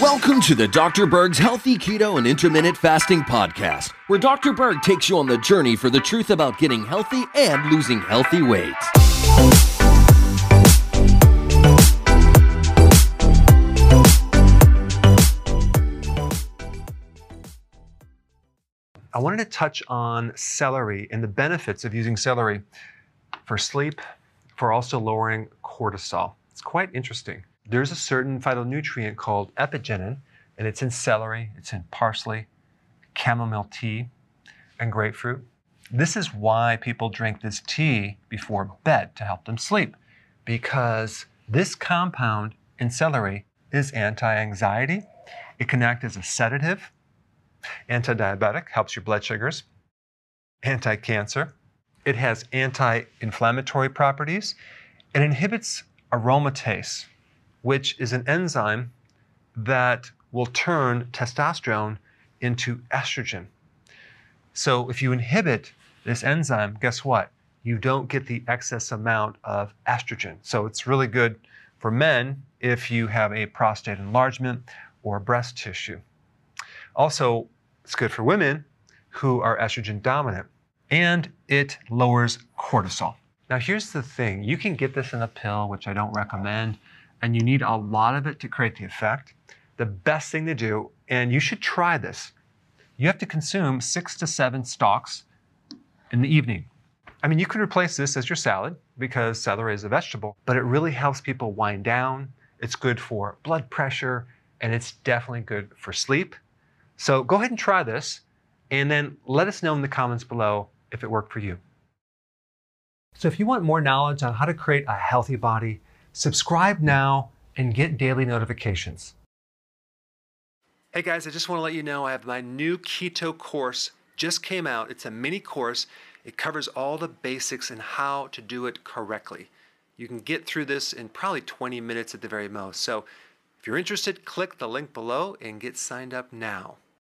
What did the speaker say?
Welcome to the Dr. Berg's Healthy Keto and Intermittent Fasting Podcast, where Dr. Berg takes you on the journey for the truth about getting healthy and losing healthy weight. I wanted to touch on celery and the benefits of using celery for sleep, for also lowering cortisol. It's quite interesting. There's a certain phytonutrient called apigenin, and it's in celery, it's in parsley, chamomile tea, and grapefruit. This is why people drink this tea before bed to help them sleep, because this compound in celery is anti anxiety. It can act as a sedative, anti diabetic, helps your blood sugars, anti cancer. It has anti inflammatory properties. It inhibits aromatase, which is an enzyme that will turn testosterone into estrogen. So if you inhibit this enzyme, guess what? You don't get the excess amount of estrogen. So it's really good for men if you have a prostate enlargement or breast tissue. Also, it's good for women who are estrogen dominant. And it lowers cortisol. Now, here's the thing you can get this in a pill, which I don't recommend, and you need a lot of it to create the effect. The best thing to do, and you should try this, you have to consume six to seven stalks in the evening. I mean, you can replace this as your salad because celery is a vegetable, but it really helps people wind down. It's good for blood pressure, and it's definitely good for sleep. So go ahead and try this, and then let us know in the comments below if it worked for you. So if you want more knowledge on how to create a healthy body, subscribe now and get daily notifications. Hey guys, I just want to let you know I have my new keto course just came out. It's a mini course. It covers all the basics and how to do it correctly. You can get through this in probably 20 minutes at the very most. So if you're interested, click the link below and get signed up now.